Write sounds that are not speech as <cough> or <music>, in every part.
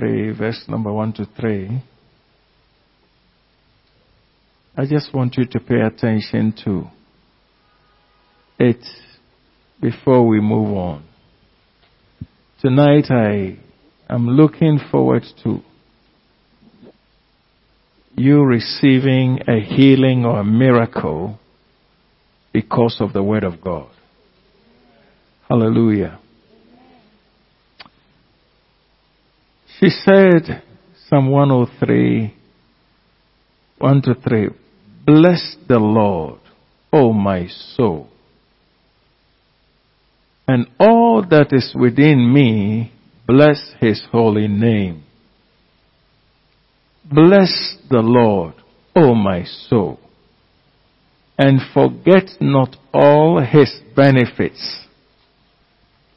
3, verse number 1 to 3, I just want you to pay attention to it before we move on. Tonight I am looking forward to you receiving a healing or a miracle because of the Word of God. Hallelujah. She said, Psalm 103, 1 to 3, Bless the Lord, O my soul, and all that is within me, bless his holy name. Bless the Lord, O my soul, and forget not all his benefits.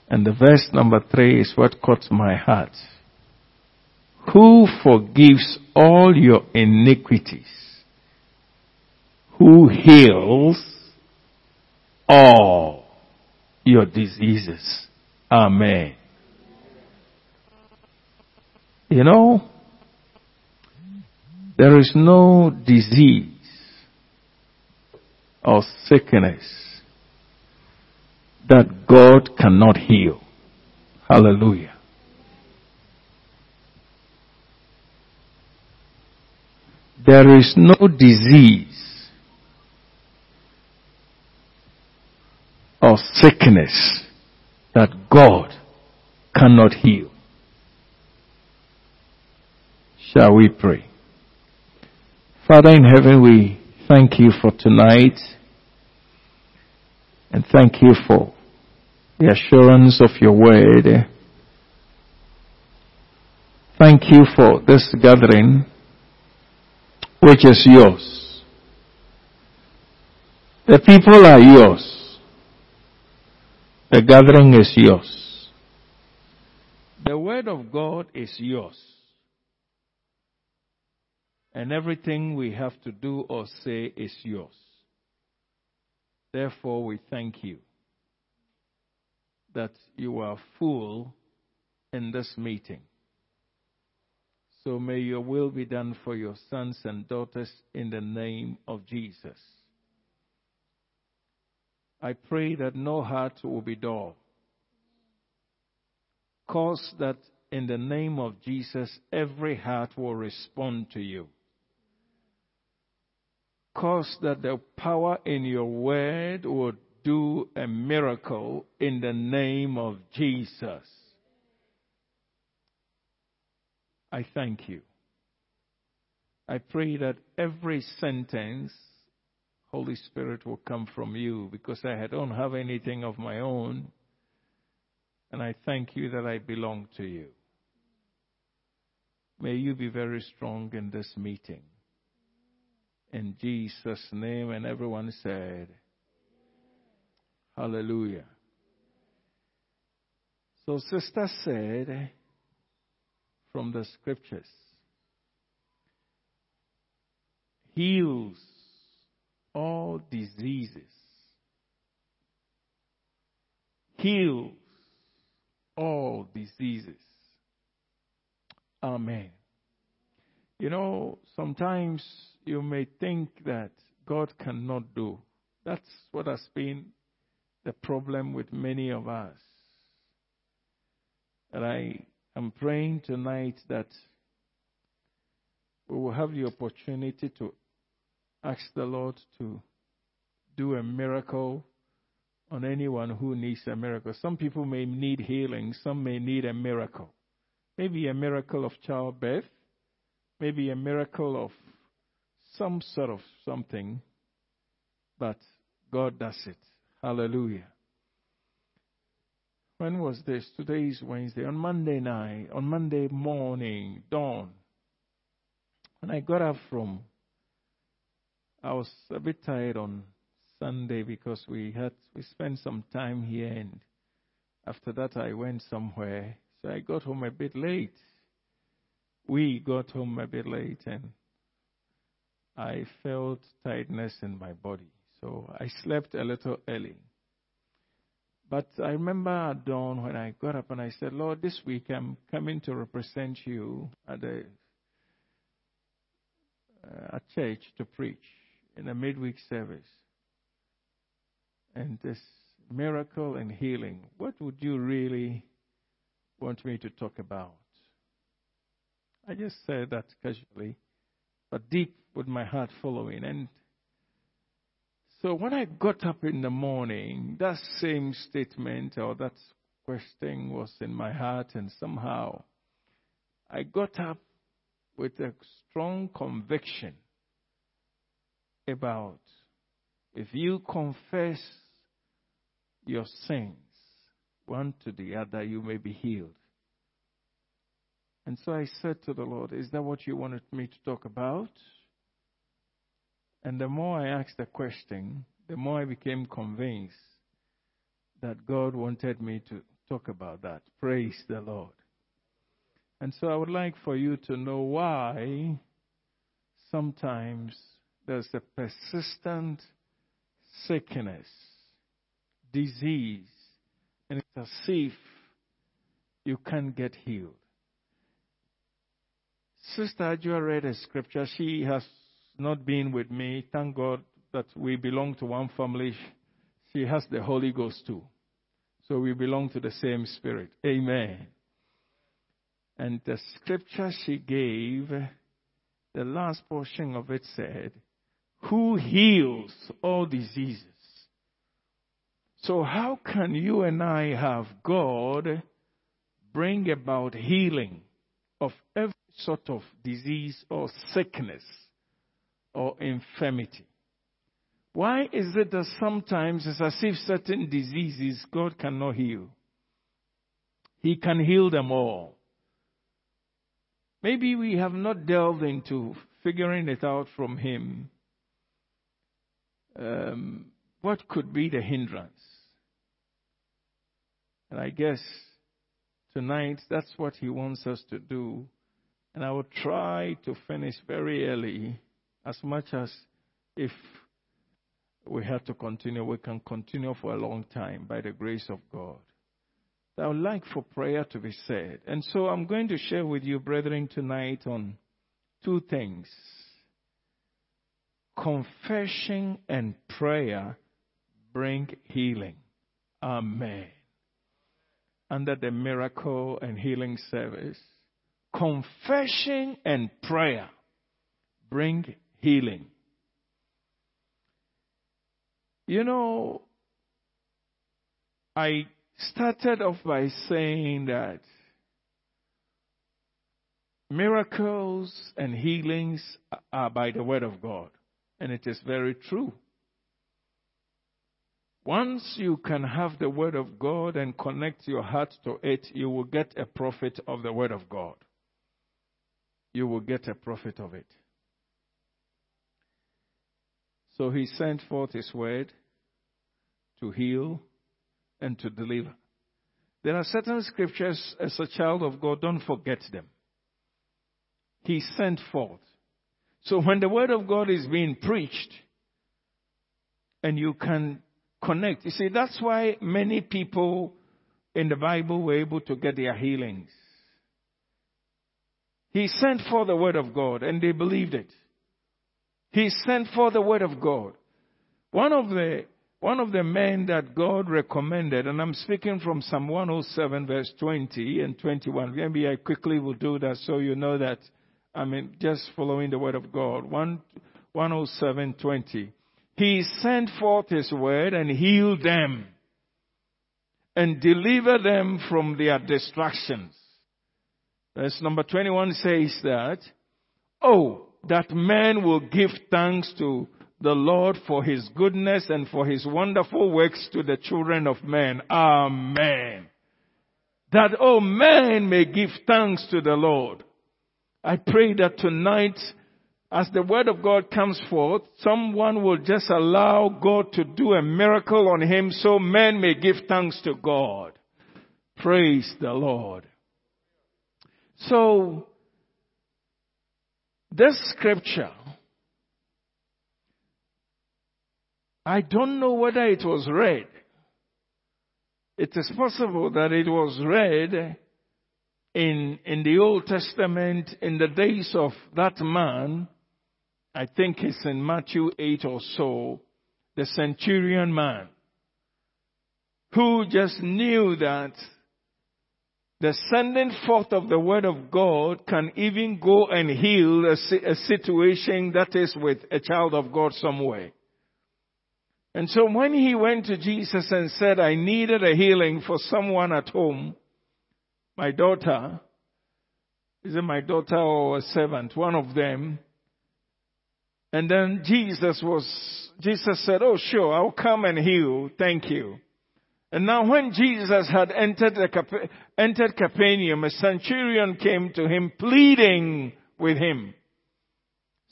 And the verse number three is what caught my heart. Who forgives all your iniquities? Who heals all your diseases? Amen. You know, there is no disease or sickness that God cannot heal. Hallelujah. There is no disease or sickness that God cannot heal. Shall we pray? Father in heaven, we thank you for tonight and thank you for the assurance of your word. Thank you for this gathering which is yours. The people are yours. The gathering is yours. The word of God is yours. And everything we have to do or say is yours. Therefore, we thank you that you are full in this meeting. So may your will be done for your sons and daughters in the name of Jesus. I pray that no heart will be dull. Cause that in the name of Jesus, every heart will respond to you cause that the power in your word would do a miracle in the name of Jesus. I thank you. I pray that every sentence, Holy Spirit, will come from you because I don't have anything of my own. And I thank you that I belong to you. May you be very strong in this meeting. In Jesus' name, and everyone said, Hallelujah. So, Sister said from the scriptures, heals all diseases, heals all diseases. Amen. You know, sometimes you may think that God cannot do. That's what has been the problem with many of us. And I am praying tonight that we will have the opportunity to ask the Lord to do a miracle on anyone who needs a miracle. Some people may need healing, some may need a miracle. Maybe a miracle of childbirth, maybe a miracle of some sort of something, but God does it. Hallelujah. When was this? Today is Wednesday. On Monday night, on Monday morning, dawn, when I got up from, I was a bit tired on Sunday because we had we spent some time here, and after that I went somewhere. So I got home a bit late. We got home a bit late, and I felt tiredness in my body. So I slept a little early. But I remember at dawn when I got up and I said, Lord, this week I'm coming to represent you at a uh, church to preach in a midweek service. And this miracle and healing, what would you really want me to talk about? I just said that casually, but deep with my heart following. And so when I got up in the morning, that same statement or that question was in my heart, and somehow I got up with a strong conviction about if you confess your sins one to the other, you may be healed. And so I said to the Lord, Is that what you wanted me to talk about? And the more I asked the question, the more I became convinced that God wanted me to talk about that. Praise the Lord. And so I would like for you to know why sometimes there's a persistent sickness, disease, and it's as if you can't get healed. Sister Ajua read a scripture. She has not being with me. Thank God that we belong to one family. She has the Holy Ghost too. So we belong to the same spirit. Amen. And the scripture she gave, the last portion of it said, Who heals all diseases? So, how can you and I have God bring about healing of every sort of disease or sickness or infirmity? Why is it that sometimes it's as if certain diseases God cannot heal? He can heal them all. Maybe we have not delved into figuring it out from Him. Um, what could be the hindrance? And I guess tonight that's what He wants us to do. And I will try to finish very early, as much as if we have to continue, we can continue for a long time by the grace of God. I would like for prayer to be said. And so I'm going to share with you, brethren, tonight on two things confession and prayer bring healing. Amen. Under the miracle and healing service, confession and prayer bring healing. You know, I started off by saying that miracles and healings are by the word of God. And it is very true. Once you can have the word of God and connect your heart to it, you will get a profit of the word of God. You will get a profit of it. So he sent forth his word to heal and to deliver. There are certain scriptures as a child of God, don't forget them. He sent forth. So when the word of God is being preached, and you can connect, you see, that's why many people in the Bible were able to get their healings. He sent forth the word of God and they believed it. He sent for the word of God. One of the one of the men that God recommended, and I'm speaking from Psalm 107 verse 20 and 21. Maybe I quickly will do that so you know that I mean just following the word of God. 1, 107 20. He sent forth his word and healed them and delivered them from their distractions. Verse number 21 says that, Oh, that man will give thanks to the Lord for his goodness and for his wonderful works to the children of men. Amen. That, oh, man may give thanks to the Lord. I pray that tonight, as the word of God comes forth, someone will just allow God to do a miracle on him so men may give thanks to God. Praise the Lord. So, this scripture I don't know whether it was read it is possible that it was read in, in the Old Testament in the days of that man. I think it's in Matthew 8 or so, the centurion man, who just knew that the sending forth of the word of God can even go and heal a, a situation that is with a child of God somewhere. And so when he went to Jesus and said, I needed a healing for someone at home, my daughter, is it my daughter or a servant? One of them. And then Jesus was, Jesus said, Oh sure, I'll come and heal. Thank you. And now when Jesus had entered, the, entered Capernaum, a centurion came to him pleading with him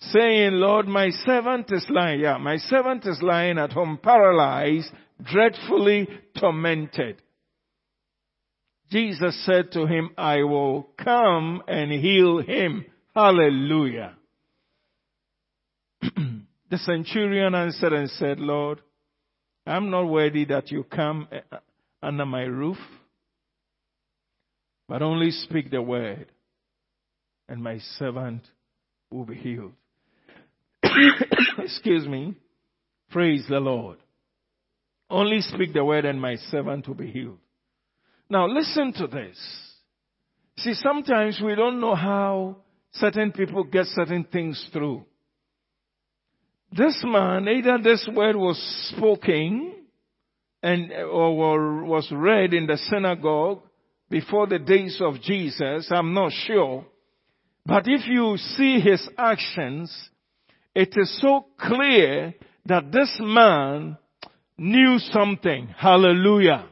saying, Lord, my servant is lying, yeah, my servant is lying at home paralyzed, dreadfully tormented. Jesus said to him, I will come and heal him. Hallelujah. <clears throat> the centurion answered and said, Lord, I'm not worthy that you come uh, under my roof, but only speak the word, and my servant will be healed. <coughs> Excuse me. Praise the Lord. Only speak the word and my servant will be healed. Now listen to this. See, sometimes we don't know how certain people get certain things through. This man, either this word was spoken and or was read in the synagogue before the days of Jesus, I'm not sure. But if you see his actions, it is so clear that this man knew something. Hallelujah.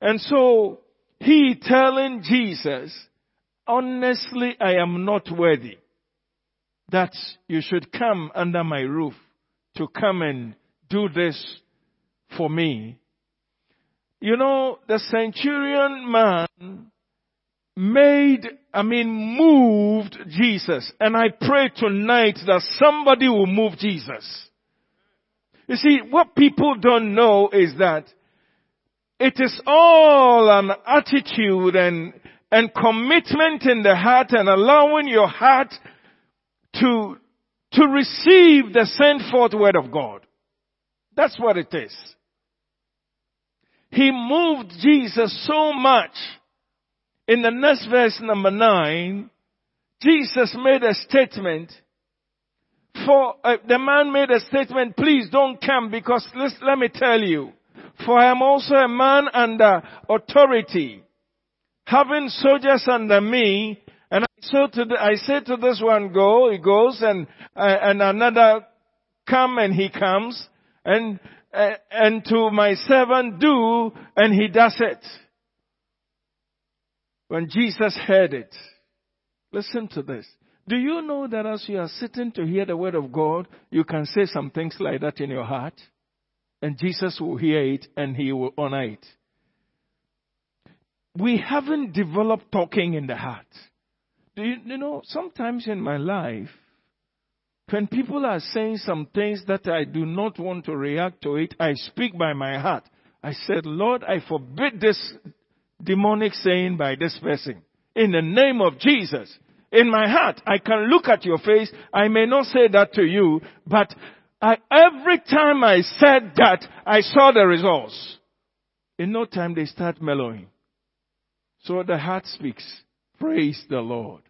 And so he telling Jesus, honestly, I am not worthy that you should come under my roof to come and do this for me. You know, the centurion man made, I mean, moved Jesus. And I pray tonight that somebody will move Jesus. You see, what people don't know is that it is all an attitude and, and commitment in the heart and allowing your heart to, to receive the sent forth word of God. That's what it is. He moved Jesus so much in the next verse number nine, Jesus made a statement. For uh, the man made a statement, please don't come because let me tell you, for I am also a man under authority, having soldiers under me, so the, I say to this one, go, he goes, and uh, and another come, and he comes, and uh, and to my servant do, and he does it. When Jesus heard it, listen to this. Do you know that as you are sitting to hear the word of God, you can say some things like that in your heart? And Jesus will hear it and he will honor it. We haven't developed talking in the heart. Do you, you know, sometimes in my life, when people are saying some things that I do not want to react to it, I speak by my heart. I said, Lord, I forbid this demonic saying by this person. In the name of Jesus. In my heart, I can look at your face. I may not say that to you, but I, every time I said that, I saw the results. In no time they start mellowing. So the heart speaks. Praise the Lord.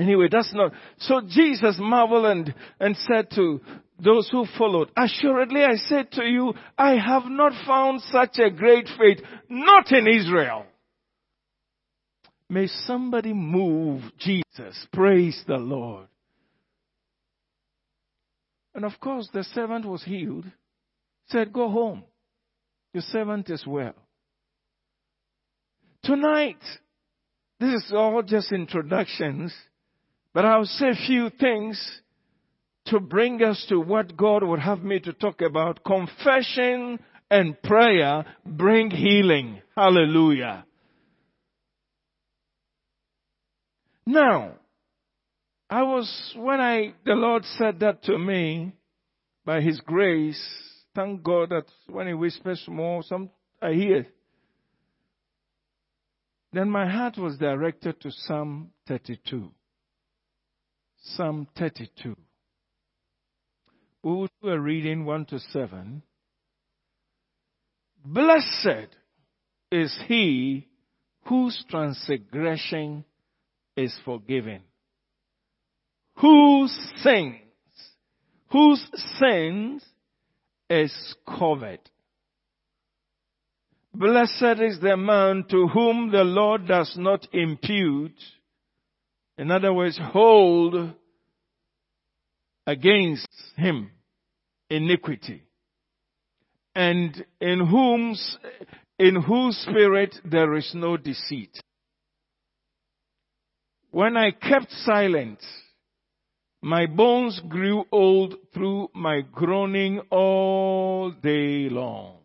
Anyway, that's not, so Jesus marveled and, and said to those who followed, assuredly I said to you, I have not found such a great faith, not in Israel. May somebody move Jesus. Praise the Lord. And of course, the servant was healed. Said, go home. Your servant is well. Tonight, this is all just introductions, but I'll say a few things to bring us to what God would have me to talk about. Confession and prayer bring healing. Hallelujah. Now, I was, when I, the Lord said that to me, by His grace, thank God that when He whispers more, some, I hear. Then my heart was directed to Psalm 32. Psalm 32. We were reading 1 to 7. Blessed is he whose transgression is forgiven, whose sins, whose sins is covered. Blessed is the man to whom the Lord does not impute, in other words, hold against him iniquity, and in whom's, in whose spirit there is no deceit. When I kept silent, my bones grew old through my groaning all day long.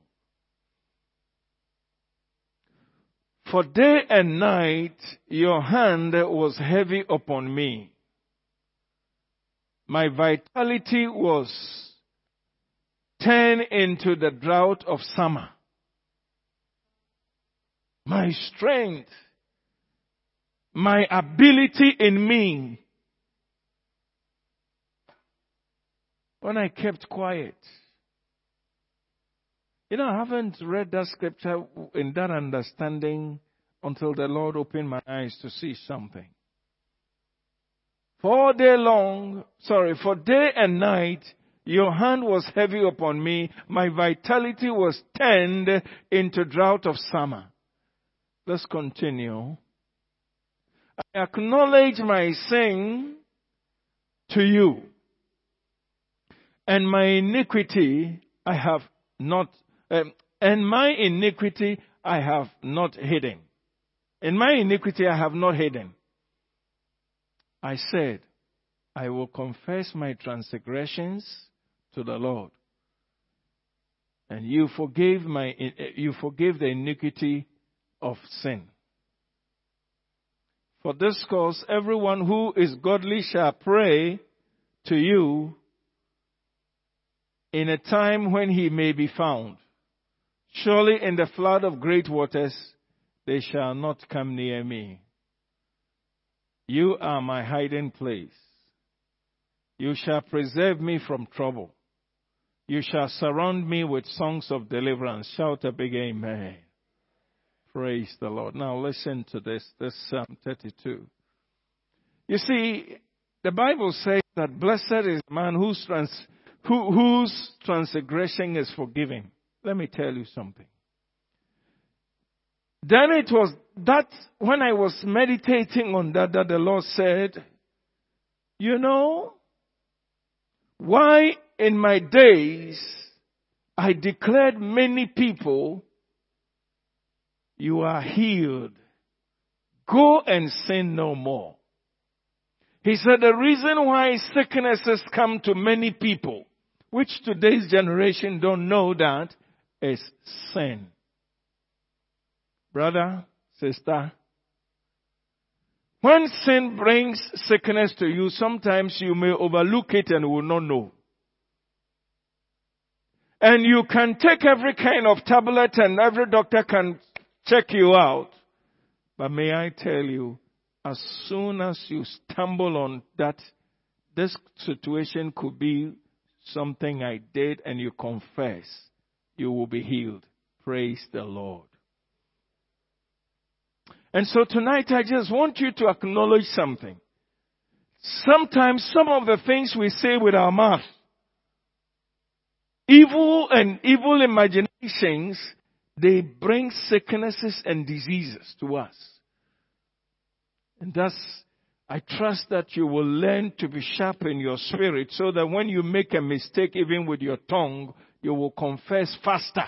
For day and night your hand was heavy upon me. My vitality was turned into the drought of summer. My strength, my ability in me, when I kept quiet, you know, I haven't read that scripture in that understanding until the Lord opened my eyes to see something. For day long, sorry, for day and night, your hand was heavy upon me. My vitality was turned into drought of summer. Let's continue. I acknowledge my sin to you and my iniquity I have not um, and my iniquity I have not hidden. In my iniquity I have not hidden. I said, I will confess my transgressions to the Lord. And you forgave my, you forgave the iniquity of sin. For this cause, everyone who is godly shall pray to you in a time when he may be found. Surely in the flood of great waters they shall not come near me. You are my hiding place. You shall preserve me from trouble. You shall surround me with songs of deliverance. Shout a big amen. Praise the Lord. Now listen to this, this Psalm 32. You see, the Bible says that blessed is the man whose, trans, who, whose transgression is forgiven let me tell you something. Then it was that when I was meditating on that, that the Lord said, you know, why in my days I declared many people, you are healed. Go and sin no more. He said the reason why sicknesses come to many people, which today's generation don't know that, is sin. Brother, sister, when sin brings sickness to you, sometimes you may overlook it and will not know. And you can take every kind of tablet and every doctor can check you out. But may I tell you, as soon as you stumble on that, this situation could be something I did and you confess, you will be healed. Praise the Lord. And so tonight I just want you to acknowledge something. Sometimes some of the things we say with our mouth, evil and evil imaginations, they bring sicknesses and diseases to us. And thus, I trust that you will learn to be sharp in your spirit so that when you make a mistake, even with your tongue, you will confess faster.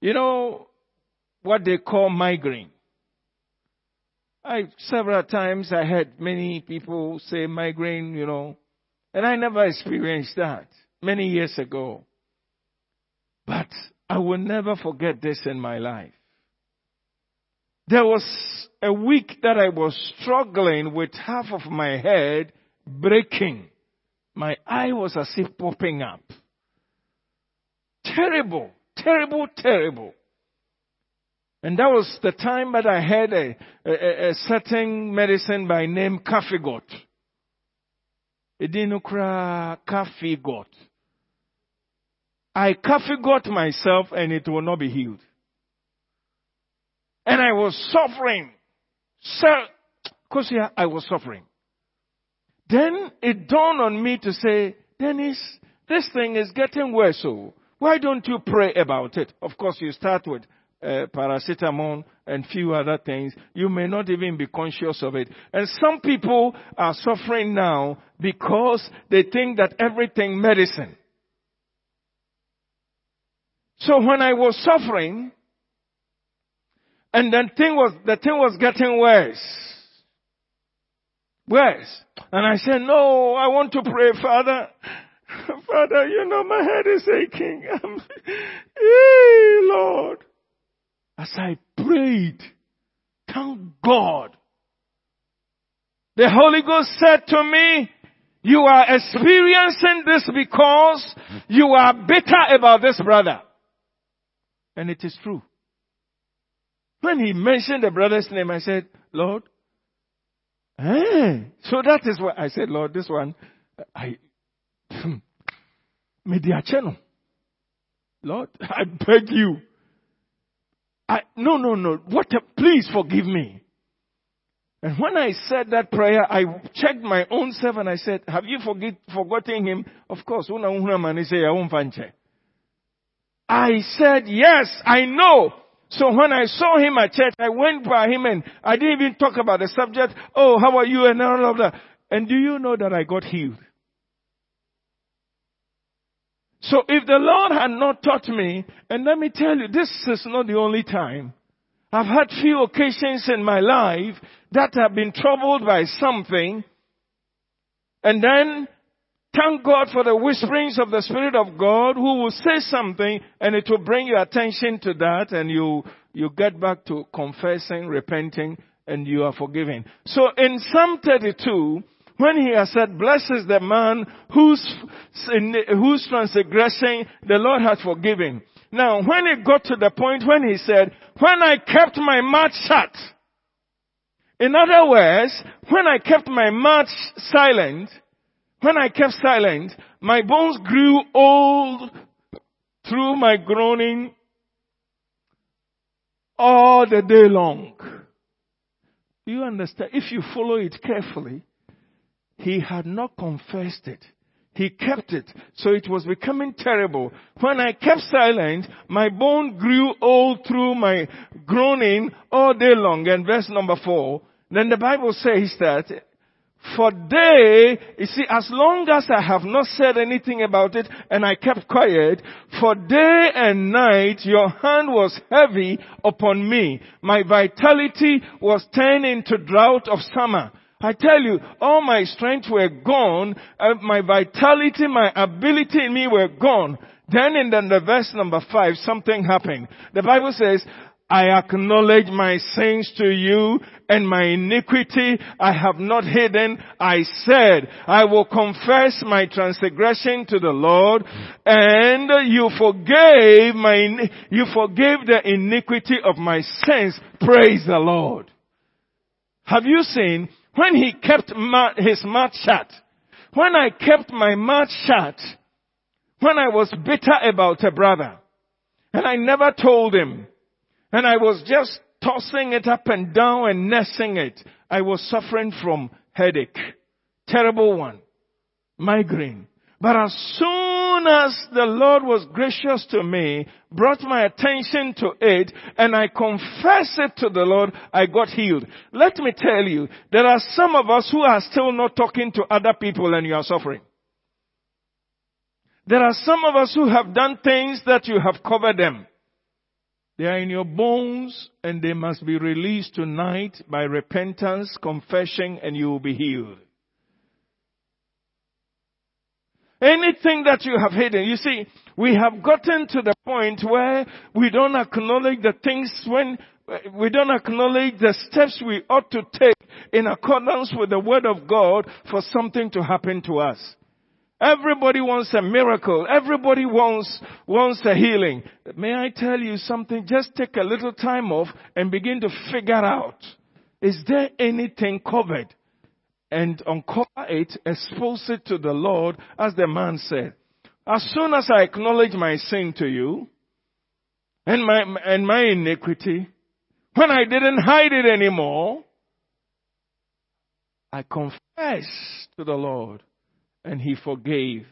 You know what they call migraine. I several times I heard many people say migraine, you know, and I never experienced that many years ago. But I will never forget this in my life. There was a week that I was struggling with half of my head breaking. My eye was as if popping up. Terrible. terrible, terrible. And that was the time that I had a, a, a certain medicine by name Cafergot. Edinokra Cafergot. I Cafergot myself and it will not be healed. And I was suffering. So, because I was suffering. Then it dawned on me to say, Dennis, this thing is getting worse. So why don't you pray about it? Of course, you start with uh, paracetamol and few other things, you may not even be conscious of it. And some people are suffering now because they think that everything medicine. So when I was suffering, and then thing was, the thing was getting worse. Worse. And I said, no, I want to pray, Father. <laughs> Father, you know my head is aching. <laughs> hey, Lord. As I prayed, thank God. The Holy Ghost said to me, you are experiencing this because you are bitter about this brother. And it is true. When he mentioned the brother's name, I said, Lord, eh. So that is what I said, Lord, this one, I, media channel. Lord, <laughs> I beg you, I, no, no, no. What? A, please forgive me. And when I said that prayer, I checked my own self and I said, have you forget, forgotten him? Of course. I said, yes, I know. So when I saw him at church, I went by him and I didn't even talk about the subject. Oh, how are you? And all of that. And do you know that I got healed? So if the Lord had not taught me, and let me tell you, this is not the only time. I've had few occasions in my life that have been troubled by something, and then thank God for the whisperings of the Spirit of God who will say something and it will bring your attention to that and you, you get back to confessing, repenting, and you are forgiven. So in Psalm 32, when he has said, blessed is the man whose, whose transgression the Lord has forgiven. Now, when it got to the point when he said, when I kept my mouth shut, in other words, when I kept my mouth silent, when I kept silent, my bones grew old through my groaning all the day long. Do you understand? If you follow it carefully, he had not confessed it. He kept it. So it was becoming terrible. When I kept silent, my bone grew old through my groaning all day long. And verse number four, then the Bible says that for they, you see, as long as I have not said anything about it and I kept quiet, for day and night your hand was heavy upon me. My vitality was turned into drought of summer. I tell you, all my strength were gone, uh, my vitality, my ability in me were gone. Then in the, the verse number five, something happened. The Bible says, I acknowledge my sins to you and my iniquity I have not hidden. I said, I will confess my transgression to the Lord and you forgave my, you forgave the iniquity of my sins. Praise the Lord. Have you seen when he kept his mouth shut, when I kept my mouth shut, when I was bitter about a brother, and I never told him, and I was just tossing it up and down and nursing it, I was suffering from headache. Terrible one. Migraine. But as soon as the Lord was gracious to me, brought my attention to it, and I confessed it to the Lord, I got healed. Let me tell you, there are some of us who are still not talking to other people and you are suffering. There are some of us who have done things that you have covered them. They are in your bones and they must be released tonight by repentance, confession, and you will be healed. Anything that you have hidden. You see, we have gotten to the point where we don't acknowledge the things when we don't acknowledge the steps we ought to take in accordance with the word of God for something to happen to us. Everybody wants a miracle. Everybody wants, wants a healing. May I tell you something? Just take a little time off and begin to figure out, is there anything covered? And uncover it, expose it to the Lord, as the man said. As soon as I acknowledge my sin to you, and my, and my iniquity, when I didn't hide it anymore, I confessed to the Lord and He forgave.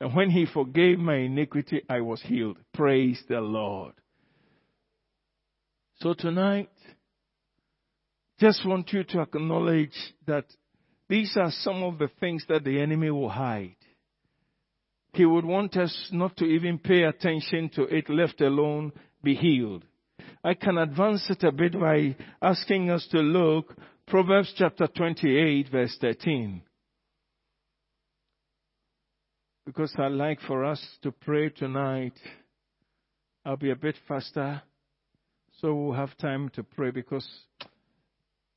And when He forgave my iniquity, I was healed. Praise the Lord. So tonight, just want you to acknowledge that these are some of the things that the enemy will hide. He would want us not to even pay attention to it, left alone, be healed. I can advance it a bit by asking us to look Proverbs chapter 28 verse 13. Because I'd like for us to pray tonight. I'll be a bit faster so we'll have time to pray because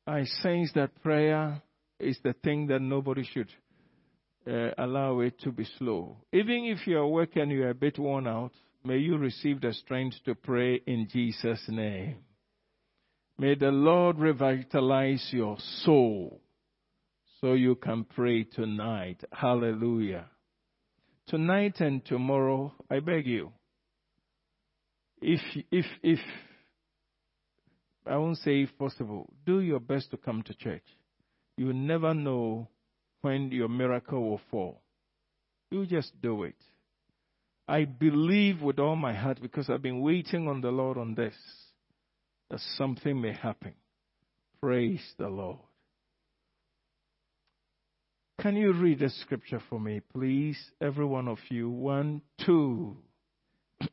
I sense that prayer is the thing that nobody should uh, allow it to be slow. Even if you're working, you're a bit worn out, may you receive the strength to pray in Jesus' name. May the Lord revitalize your soul so you can pray tonight. Hallelujah. Tonight and tomorrow, I beg you, if, if, if, I won't say if possible, do your best to come to church. You never know when your miracle will fall. You just do it. I believe with all my heart because I've been waiting on the Lord on this that something may happen. Praise the Lord. Can you read the scripture for me, please? Every one of you. One, two. <clears throat>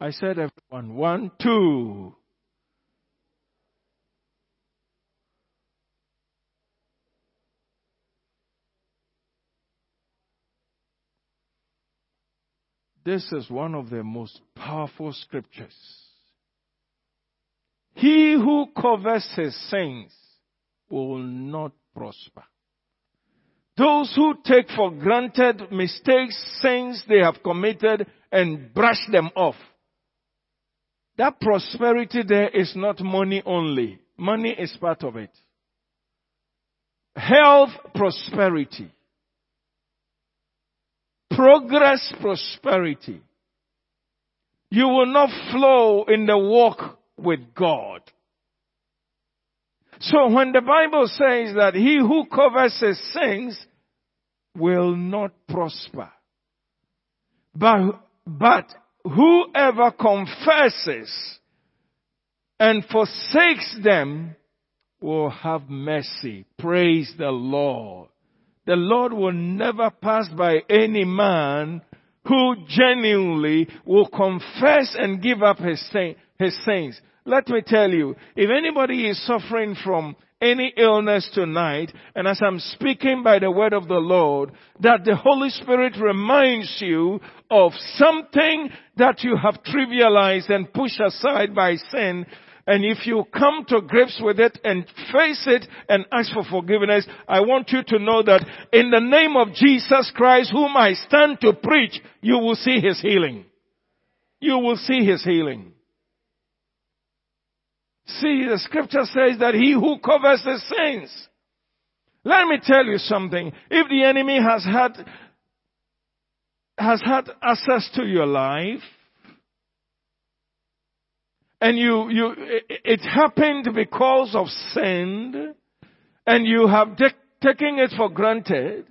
I said everyone. One, two. This is one of the most powerful scriptures. He who covers his sins will not prosper. Those who take for granted mistakes, sins they have committed and brush them off. That prosperity there is not money only. Money is part of it. Health, prosperity progress prosperity. You will not flow in the walk with God. So when the Bible says that he who covers his sins will not prosper, but, but whoever confesses and forsakes them will have mercy. Praise the Lord the Lord will never pass by any man who genuinely will confess and give up his, his sins. Let me tell you, if anybody is suffering from any illness tonight, and as I'm speaking by the word of the Lord, that the Holy Spirit reminds you of something that you have trivialized and pushed aside by sin, and if you come to grips with it and face it and ask for forgiveness, I want you to know that in the name of Jesus Christ, whom I stand to preach, you will see his healing. You will see his healing. See, the scripture says that he who covers his sins. Let me tell you something. If the enemy has had, has had access to your life, and you, you, it happened because of sin, and you have de- taken it for granted,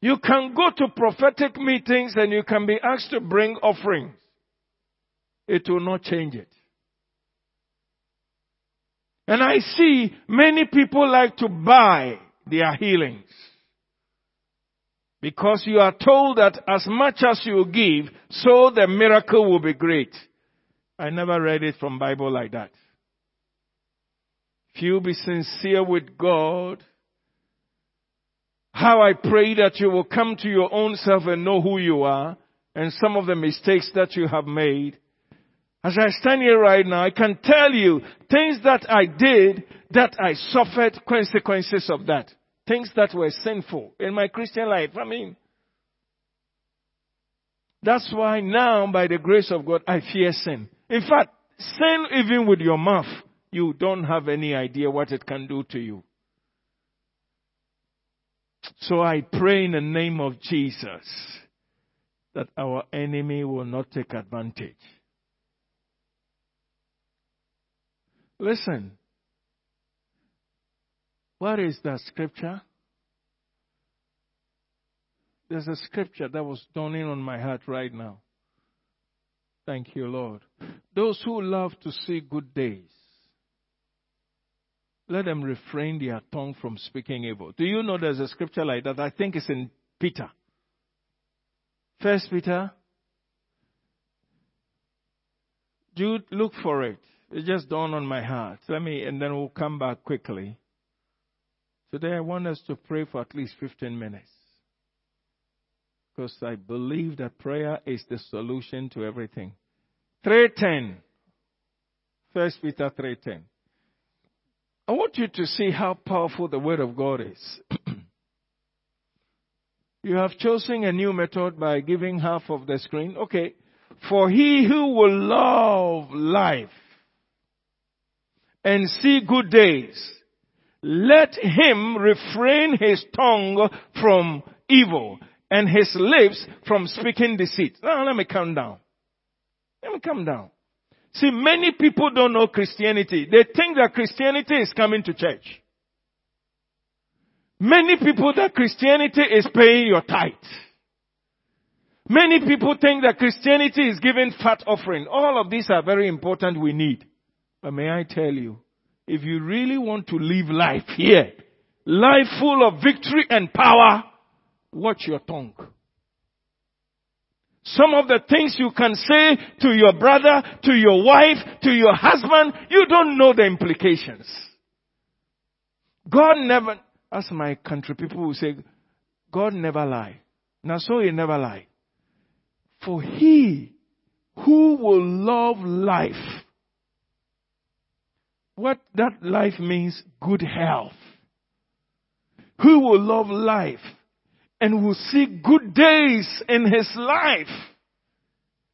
you can go to prophetic meetings and you can be asked to bring offerings. It will not change it. And I see many people like to buy their healings. Because you are told that as much as you give, so the miracle will be great. I never read it from Bible like that. If you be sincere with God, how I pray that you will come to your own self and know who you are and some of the mistakes that you have made. As I stand here right now, I can tell you things that I did that I suffered consequences of that. things that were sinful in my Christian life. I mean, that's why now, by the grace of God, I fear sin. In fact, sin even with your mouth, you don't have any idea what it can do to you. So I pray in the name of Jesus that our enemy will not take advantage. Listen, what is that scripture? There's a scripture that was dawning on my heart right now. Thank you, Lord. Those who love to see good days, let them refrain their tongue from speaking evil. Do you know there's a scripture like that? I think it's in Peter. First Peter. Jude, look for it. It just dawned on my heart. Let me, and then we'll come back quickly. Today I want us to pray for at least 15 minutes. Because I believe that prayer is the solution to everything. 310. First Peter 310. I want you to see how powerful the Word of God is. <clears throat> you have chosen a new method by giving half of the screen. Okay. For he who will love life and see good days, let him refrain his tongue from evil and his lips from speaking deceit. Now let me calm down. Let me calm down. See, many people don't know Christianity. They think that Christianity is coming to church. Many people that Christianity is paying your tithe. Many people think that Christianity is giving fat offering. All of these are very important we need. But may I tell you, if you really want to live life here, life full of victory and power, watch your tongue. Some of the things you can say to your brother, to your wife, to your husband, you don't know the implications. God never, as my country people will say, God never lie. Now so he never lie. For he who will love life, what that life means, good health. Who will love life and will see good days in his life,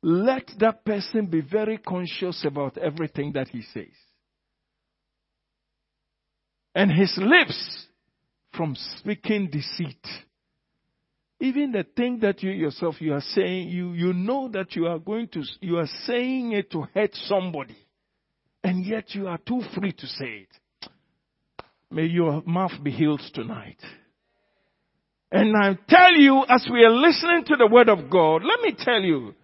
let that person be very conscious about everything that he says. And his lips from speaking deceit. Even the thing that you yourself you are saying, you, you know that you are going to, you are saying it to hurt somebody. And yet you are too free to say it. May your mouth be healed tonight. And I tell you, as we are listening to the word of God, let me tell you,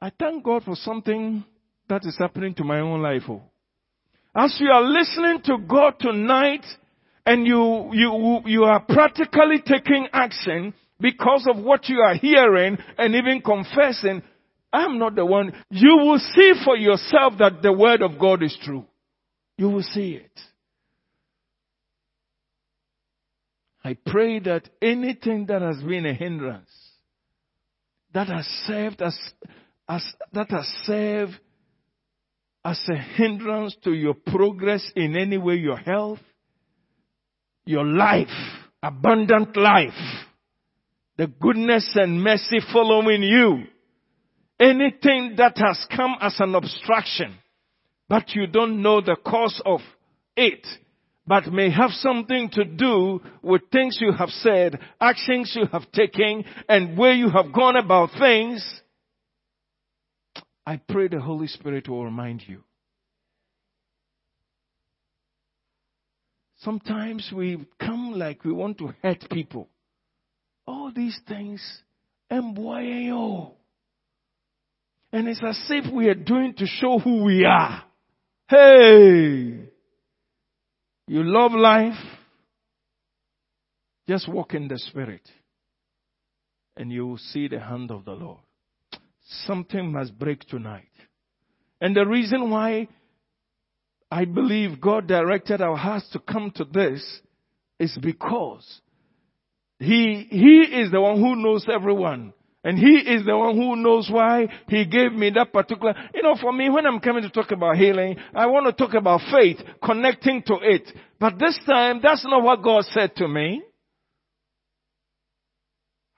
I thank God for something that is happening to my own life. Oh. As you are listening to God tonight, and you, you, you are practically taking action because of what you are hearing and even confessing, I'm not the one. You will see for yourself that the word of God is true. You will see it. I pray that anything that has been a hindrance, that has served as, as that has served as a hindrance to your progress in any way, your health, your life, abundant life, the goodness and mercy following you, anything that has come as an obstruction, but you don't know the cause of it, but may have something to do with things you have said, actions you have taken, and where you have gone about things, I pray the Holy Spirit will remind you. Sometimes we come like we want to hurt people. All these things, MYAO. And it's as if we are doing to show who we are. Hey! You love life, just walk in the Spirit and you will see the hand of the Lord. Something must break tonight. And the reason why I believe God directed our hearts to come to this is because He, He is the one who knows everyone. And he is the one who knows why he gave me that particular, you know, for me, when I'm coming to talk about healing, I want to talk about faith, connecting to it. But this time, that's not what God said to me.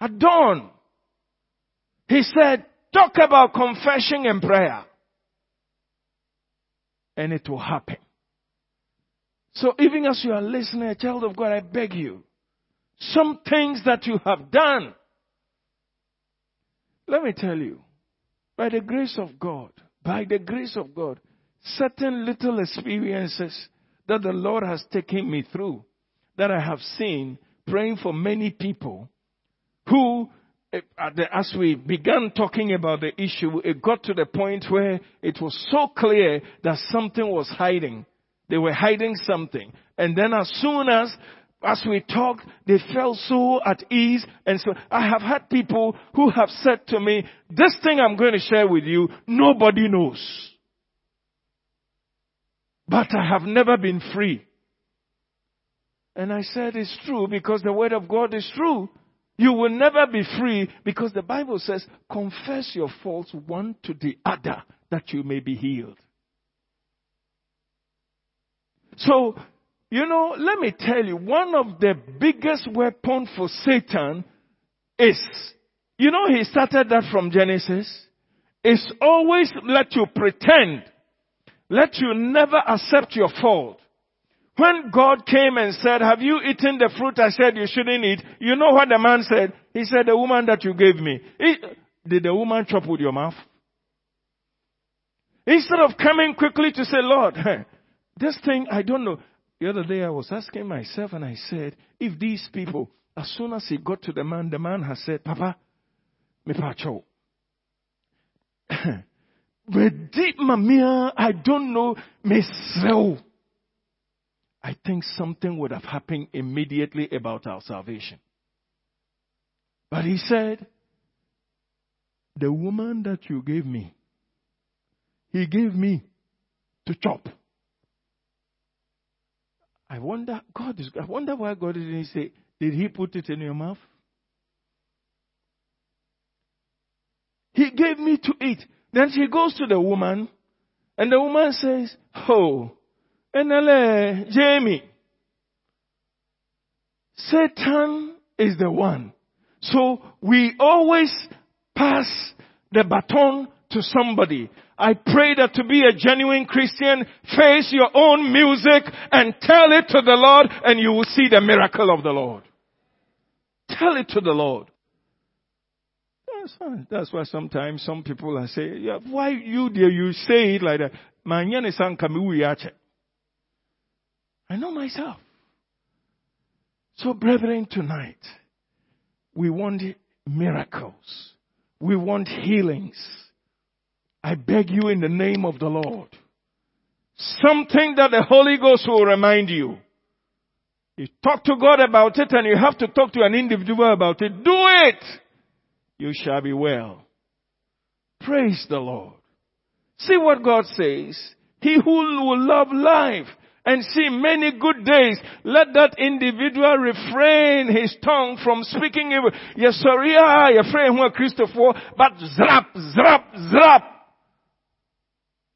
At dawn, he said, talk about confession and prayer. And it will happen. So even as you are listening, child of God, I beg you, some things that you have done, let me tell you, by the grace of God, by the grace of God, certain little experiences that the Lord has taken me through, that I have seen praying for many people who, eh, as we began talking about the issue, it got to the point where it was so clear that something was hiding. They were hiding something. And then as soon as as we talked, they felt so at ease. And so I have had people who have said to me, this thing I'm going to share with you, nobody knows. But I have never been free. And I said it's true because the word of God is true. You will never be free because the Bible says, confess your faults one to the other that you may be healed. So, you know, let me tell you, one of the biggest weapons for Satan is, you know, he started that from Genesis. Is always let you pretend, let you never accept your fault. When God came and said, have you eaten the fruit I said you shouldn't eat? You know what the man said? He said, the woman that you gave me. Did the woman chop with your mouth? Instead of coming quickly to say, Lord, <laughs> this thing, I don't know. The other day I was asking myself and I said, if these people, as soon as he got to the man, the man has said, Papa, me pacho. <laughs> deep mamia, I don't know, me I think something would have happened immediately about our salvation. But he said, the woman that you gave me, he gave me to chop. I wonder, God is, I wonder why God didn't say, did he put it in your mouth? He gave me to eat. Then she goes to the woman, and the woman says, Oh, Enele, Jamie. Satan is the one. So we always pass the baton to somebody. I pray that to be a genuine Christian, face your own music and tell it to the Lord and you will see the miracle of the Lord. Tell it to the Lord. That's, that's why sometimes some people are saying, yeah, why you dear you say it like that? I know myself. So brethren, tonight, we want miracles. We want healings. I beg you in the name of the Lord. Something that the Holy Ghost will remind you. You talk to God about it and you have to talk to an individual about it. Do it! You shall be well. Praise the Lord. See what God says. He who will love life and see many good days, let that individual refrain his tongue from speaking evil. Yes, sorry, your friend Christopher, but zrap, zrap, zrap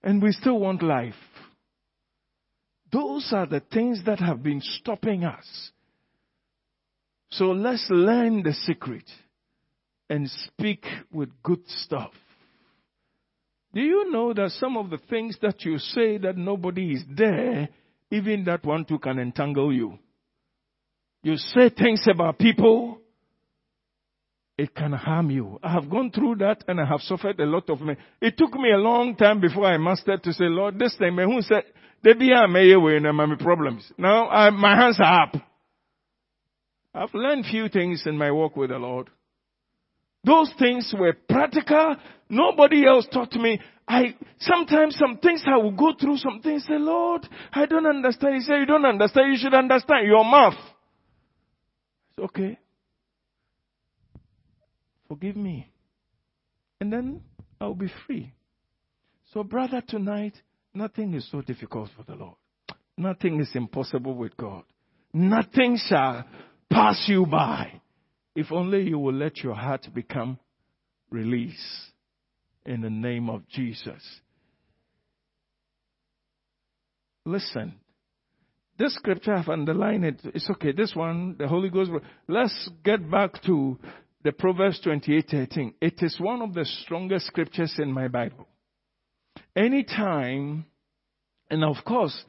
and we still want life. Those are the things that have been stopping us. So let's learn the secret and speak with good stuff. Do you know that some of the things that you say that nobody is there, even that one too can entangle you? You say things about people it can harm you. I have gone through that and I have suffered a lot of me. It took me a long time before I mastered to say, Lord, this thing, who said, they be my problems. Now I, my hands are up. I've learned few things in my walk with the Lord. Those things were practical. Nobody else taught me. I, sometimes some things I will go through, some things say, Lord, I don't understand. He said, you don't understand. You should understand your mouth. It's okay. Forgive me. And then I'll be free. So, brother, tonight, nothing is so difficult for the Lord. Nothing is impossible with God. Nothing shall pass you by. If only you will let your heart become release in the name of Jesus. Listen, this scripture I've underlined it. It's okay. This one, the Holy Ghost. Let's get back to the Proverbs 28:13. It is one of the strongest scriptures in my Bible. Anytime, and of course,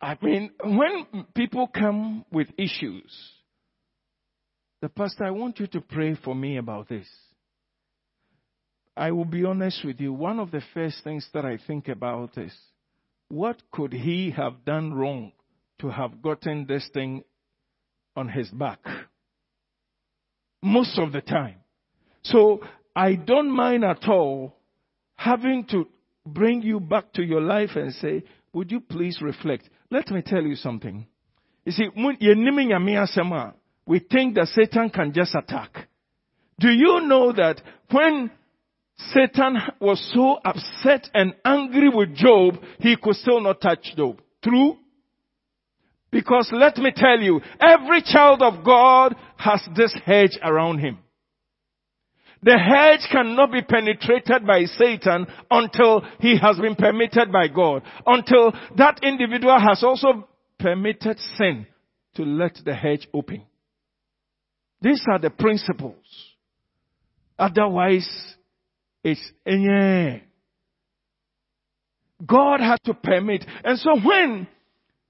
I mean, when people come with issues, the pastor, I want you to pray for me about this. I will be honest with you. One of the first things that I think about is what could he have done wrong to have gotten this thing on his back? Most of the time. So I don't mind at all having to bring you back to your life and say, would you please reflect? Let me tell you something. You see, we think that Satan can just attack. Do you know that when Satan was so upset and angry with Job, he could still not touch Job. True? Because let me tell you, every child of God has this hedge around him. The hedge cannot be penetrated by Satan until he has been permitted by God. Until that individual has also permitted sin to let the hedge open. These are the principles. Otherwise, it's eh, yeah. God had to permit. And so when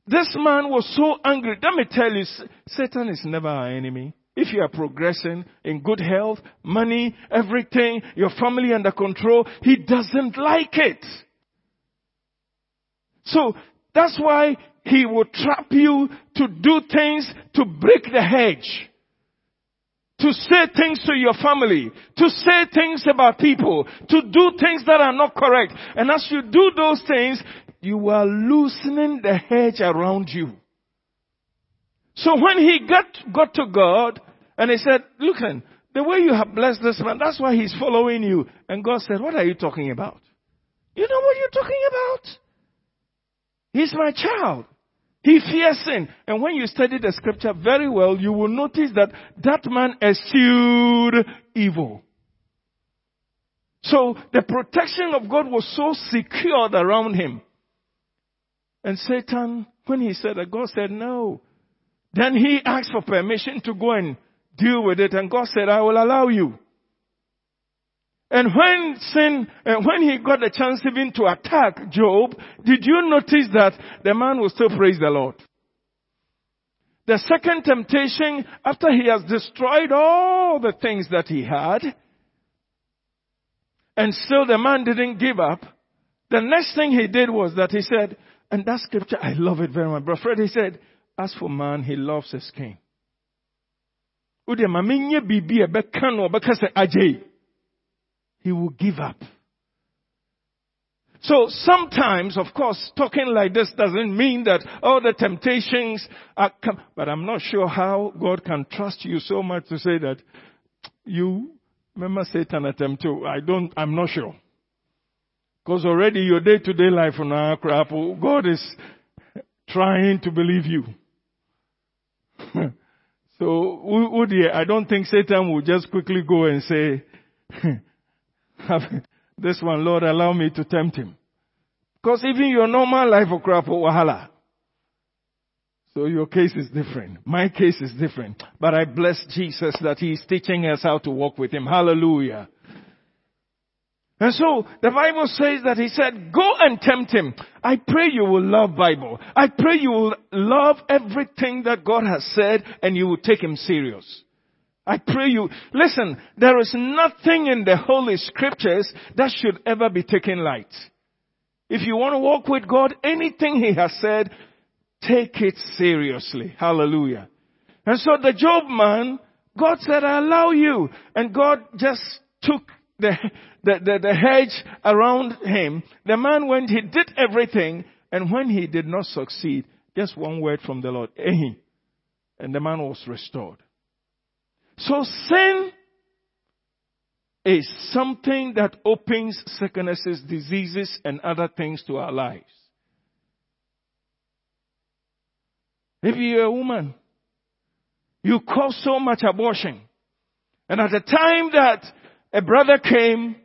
this man was so angry, let me tell you, Satan is never our enemy. If you are progressing in good health, money, everything, your family under control, he doesn't like it. So that's why he will trap you to do things to break the hedge to say things to your family, to say things about people, to do things that are not correct. And as you do those things, you are loosening the hedge around you. So when he got, got to God and he said, look, the way you have blessed this man, that's why he's following you. And God said, what are you talking about? You know what you're talking about? He's my child. He fears sin. And when you study the scripture very well, you will notice that that man eschewed evil. So the protection of God was so secured around him. And Satan, when he said that, God said no. Then he asked for permission to go and deal with it. And God said, I will allow you. And when sin, and when he got the chance even to attack Job, did you notice that the man will still praise the Lord? The second temptation, after he has destroyed all the things that he had, and still the man didn't give up, the next thing he did was that he said, and that scripture, I love it very much. But Fred, he said, as for man, he loves his king he will give up. So sometimes, of course, talking like this doesn't mean that all the temptations are come, but I'm not sure how God can trust you so much to say that you remember Satan attempt to. I don't, I'm not sure. Because already your day to day life our crap, God is trying to believe you. <laughs> so, I don't think Satan will just quickly go and say, <laughs> this one, Lord, allow me to tempt him. Because even your normal life of crap wahala. So your case is different. My case is different. But I bless Jesus that He is teaching us how to walk with Him. Hallelujah. And so the Bible says that he said, go and tempt him. I pray you will love Bible. I pray you will love everything that God has said and you will take him serious. I pray you, listen, there is nothing in the Holy Scriptures that should ever be taken light. If you want to walk with God, anything He has said, take it seriously. Hallelujah. And so the Job man, God said, I allow you. And God just took the, the, the, the hedge around him. The man went, he did everything. And when he did not succeed, just one word from the Lord, Ehi. And the man was restored. So sin is something that opens sicknesses, diseases, and other things to our lives. If you're a woman, you cause so much abortion. And at the time that a brother came,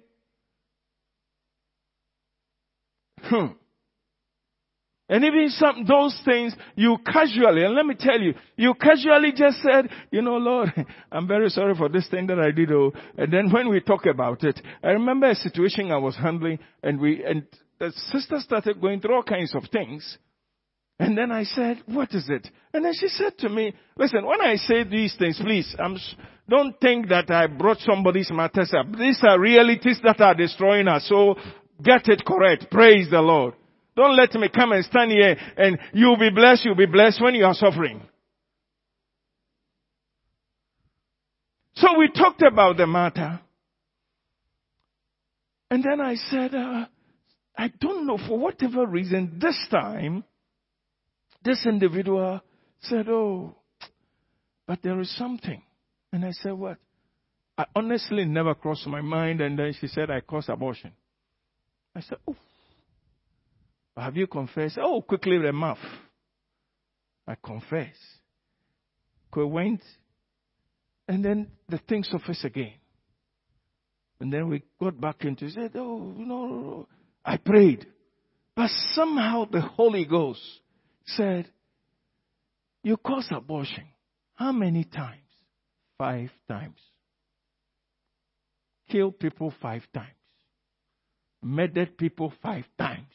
hmm, And even some, those things, you casually, and let me tell you, you casually just said, you know, Lord, <laughs> I'm very sorry for this thing that I did. Oh, and then when we talk about it, I remember a situation I was handling and we, and the sister started going through all kinds of things. And then I said, what is it? And then she said to me, listen, when I say these things, please, I'm, don't think that I brought somebody's matters up. These are realities that are destroying us. So get it correct. Praise the Lord. Don't let me come and stand here and you'll be blessed, you'll be blessed when you are suffering. So we talked about the matter. And then I said, uh, I don't know, for whatever reason, this time, this individual said, Oh, but there is something. And I said, What? I honestly never crossed my mind. And then she said, I caused abortion. I said, Oh, have you confessed? Oh, quickly the mouth. I confess. We went, and then the thing surfaced again. And then we got back into it. Said, oh, no, no, no. I prayed. But somehow the Holy Ghost said, You cause abortion. How many times? Five times. Killed people five times. Murdered people five times.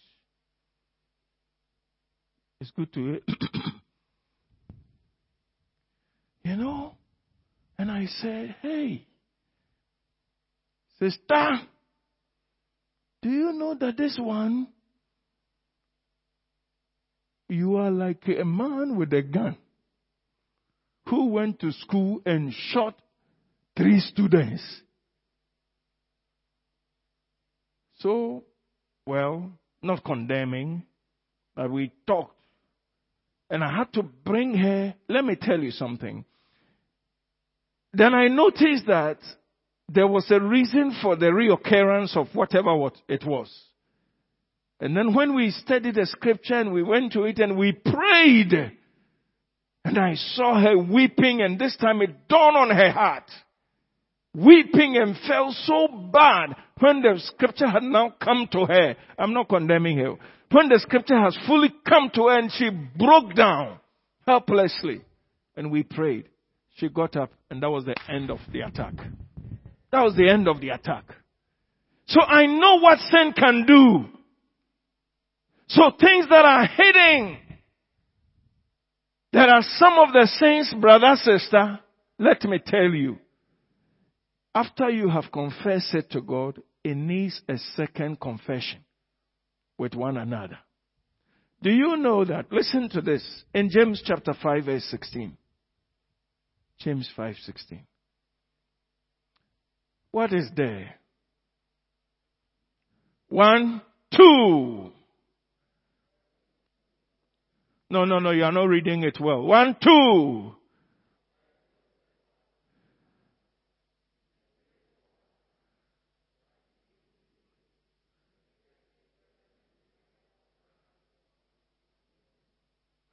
It's good to <coughs> you know? And I said, Hey, sister, do you know that this one, you are like a man with a gun who went to school and shot three students. So, well, not condemning, but we talked and I had to bring her. Let me tell you something. Then I noticed that there was a reason for the reoccurrence of whatever what it was. And then when we studied the scripture and we went to it and we prayed, and I saw her weeping and this time it dawned on her heart. Weeping and felt so bad when the scripture had now come to her. I'm not condemning her. When the scripture has fully come to her and she broke down helplessly and we prayed, she got up and that was the end of the attack. That was the end of the attack. So I know what sin can do. So things that are hidden, there are some of the saints, brother, sister, let me tell you, after you have confessed it to God, it needs a second confession with one another. Do you know that? Listen to this. In James chapter 5 verse 16. James 5:16. What is there? One, two. No, no, no, you are not reading it well. One, two.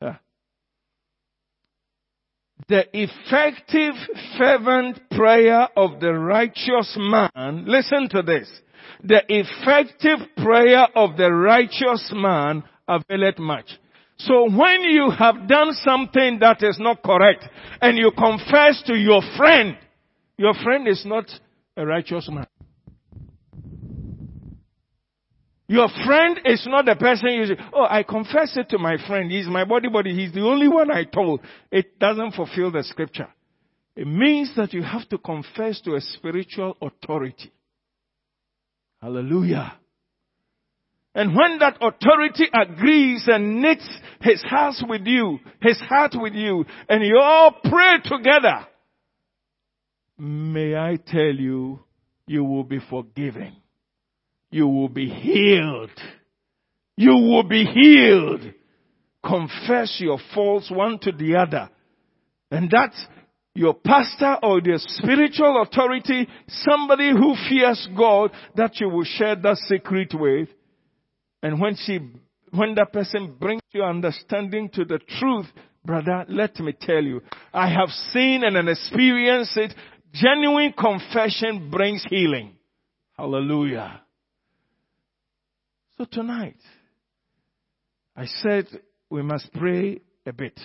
Ah. the effective fervent prayer of the righteous man, listen to this, the effective prayer of the righteous man availeth much. So when you have done something that is not correct and you confess to your friend, your friend is not a righteous man. Your friend is not the person you say, oh, I confess it to my friend. He's my body body. He's the only one I told. It doesn't fulfill the scripture. It means that you have to confess to a spiritual authority. Hallelujah. And when that authority agrees and knits his heart with you, his heart with you, and you all pray together, may I tell you, you will be forgiven you will be healed. You will be healed. Confess your faults one to the other. And that your pastor or the spiritual authority, somebody who fears God, that you will share that secret with. And when she, when that person brings your understanding to the truth, brother, let me tell you, I have seen and experienced it. Genuine confession brings healing. Hallelujah. So tonight, I said we must pray a bit.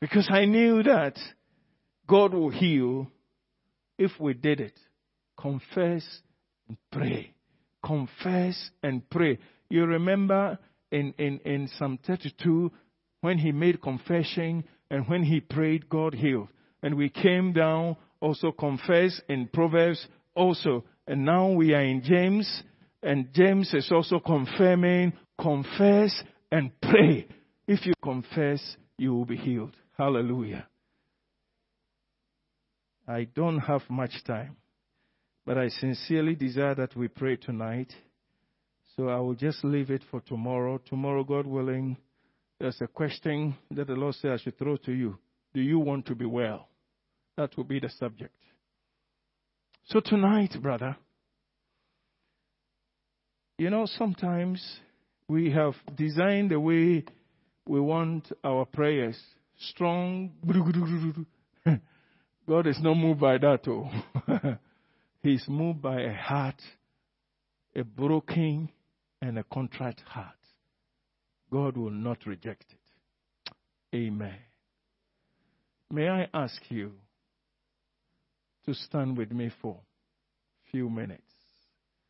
Because I knew that God will heal if we did it. Confess and pray. Confess and pray. You remember in, in, in Psalm 32 when he made confession and when he prayed, God healed. And we came down, also confess in Proverbs also. And now we are in James, and James is also confirming, confess and pray. If you confess, you will be healed. Hallelujah. I don't have much time, but I sincerely desire that we pray tonight. So I will just leave it for tomorrow. Tomorrow, God willing, there's a question that the Lord said I should throw to you. Do you want to be well? That will be the subject. So tonight, brother, you know, sometimes we have designed the way we want our prayers strong. <laughs> God is not moved by that. Oh. <laughs> He's moved by a heart, a broken and a contrite heart. God will not reject it. Amen. May I ask you to stand with me for a few minutes?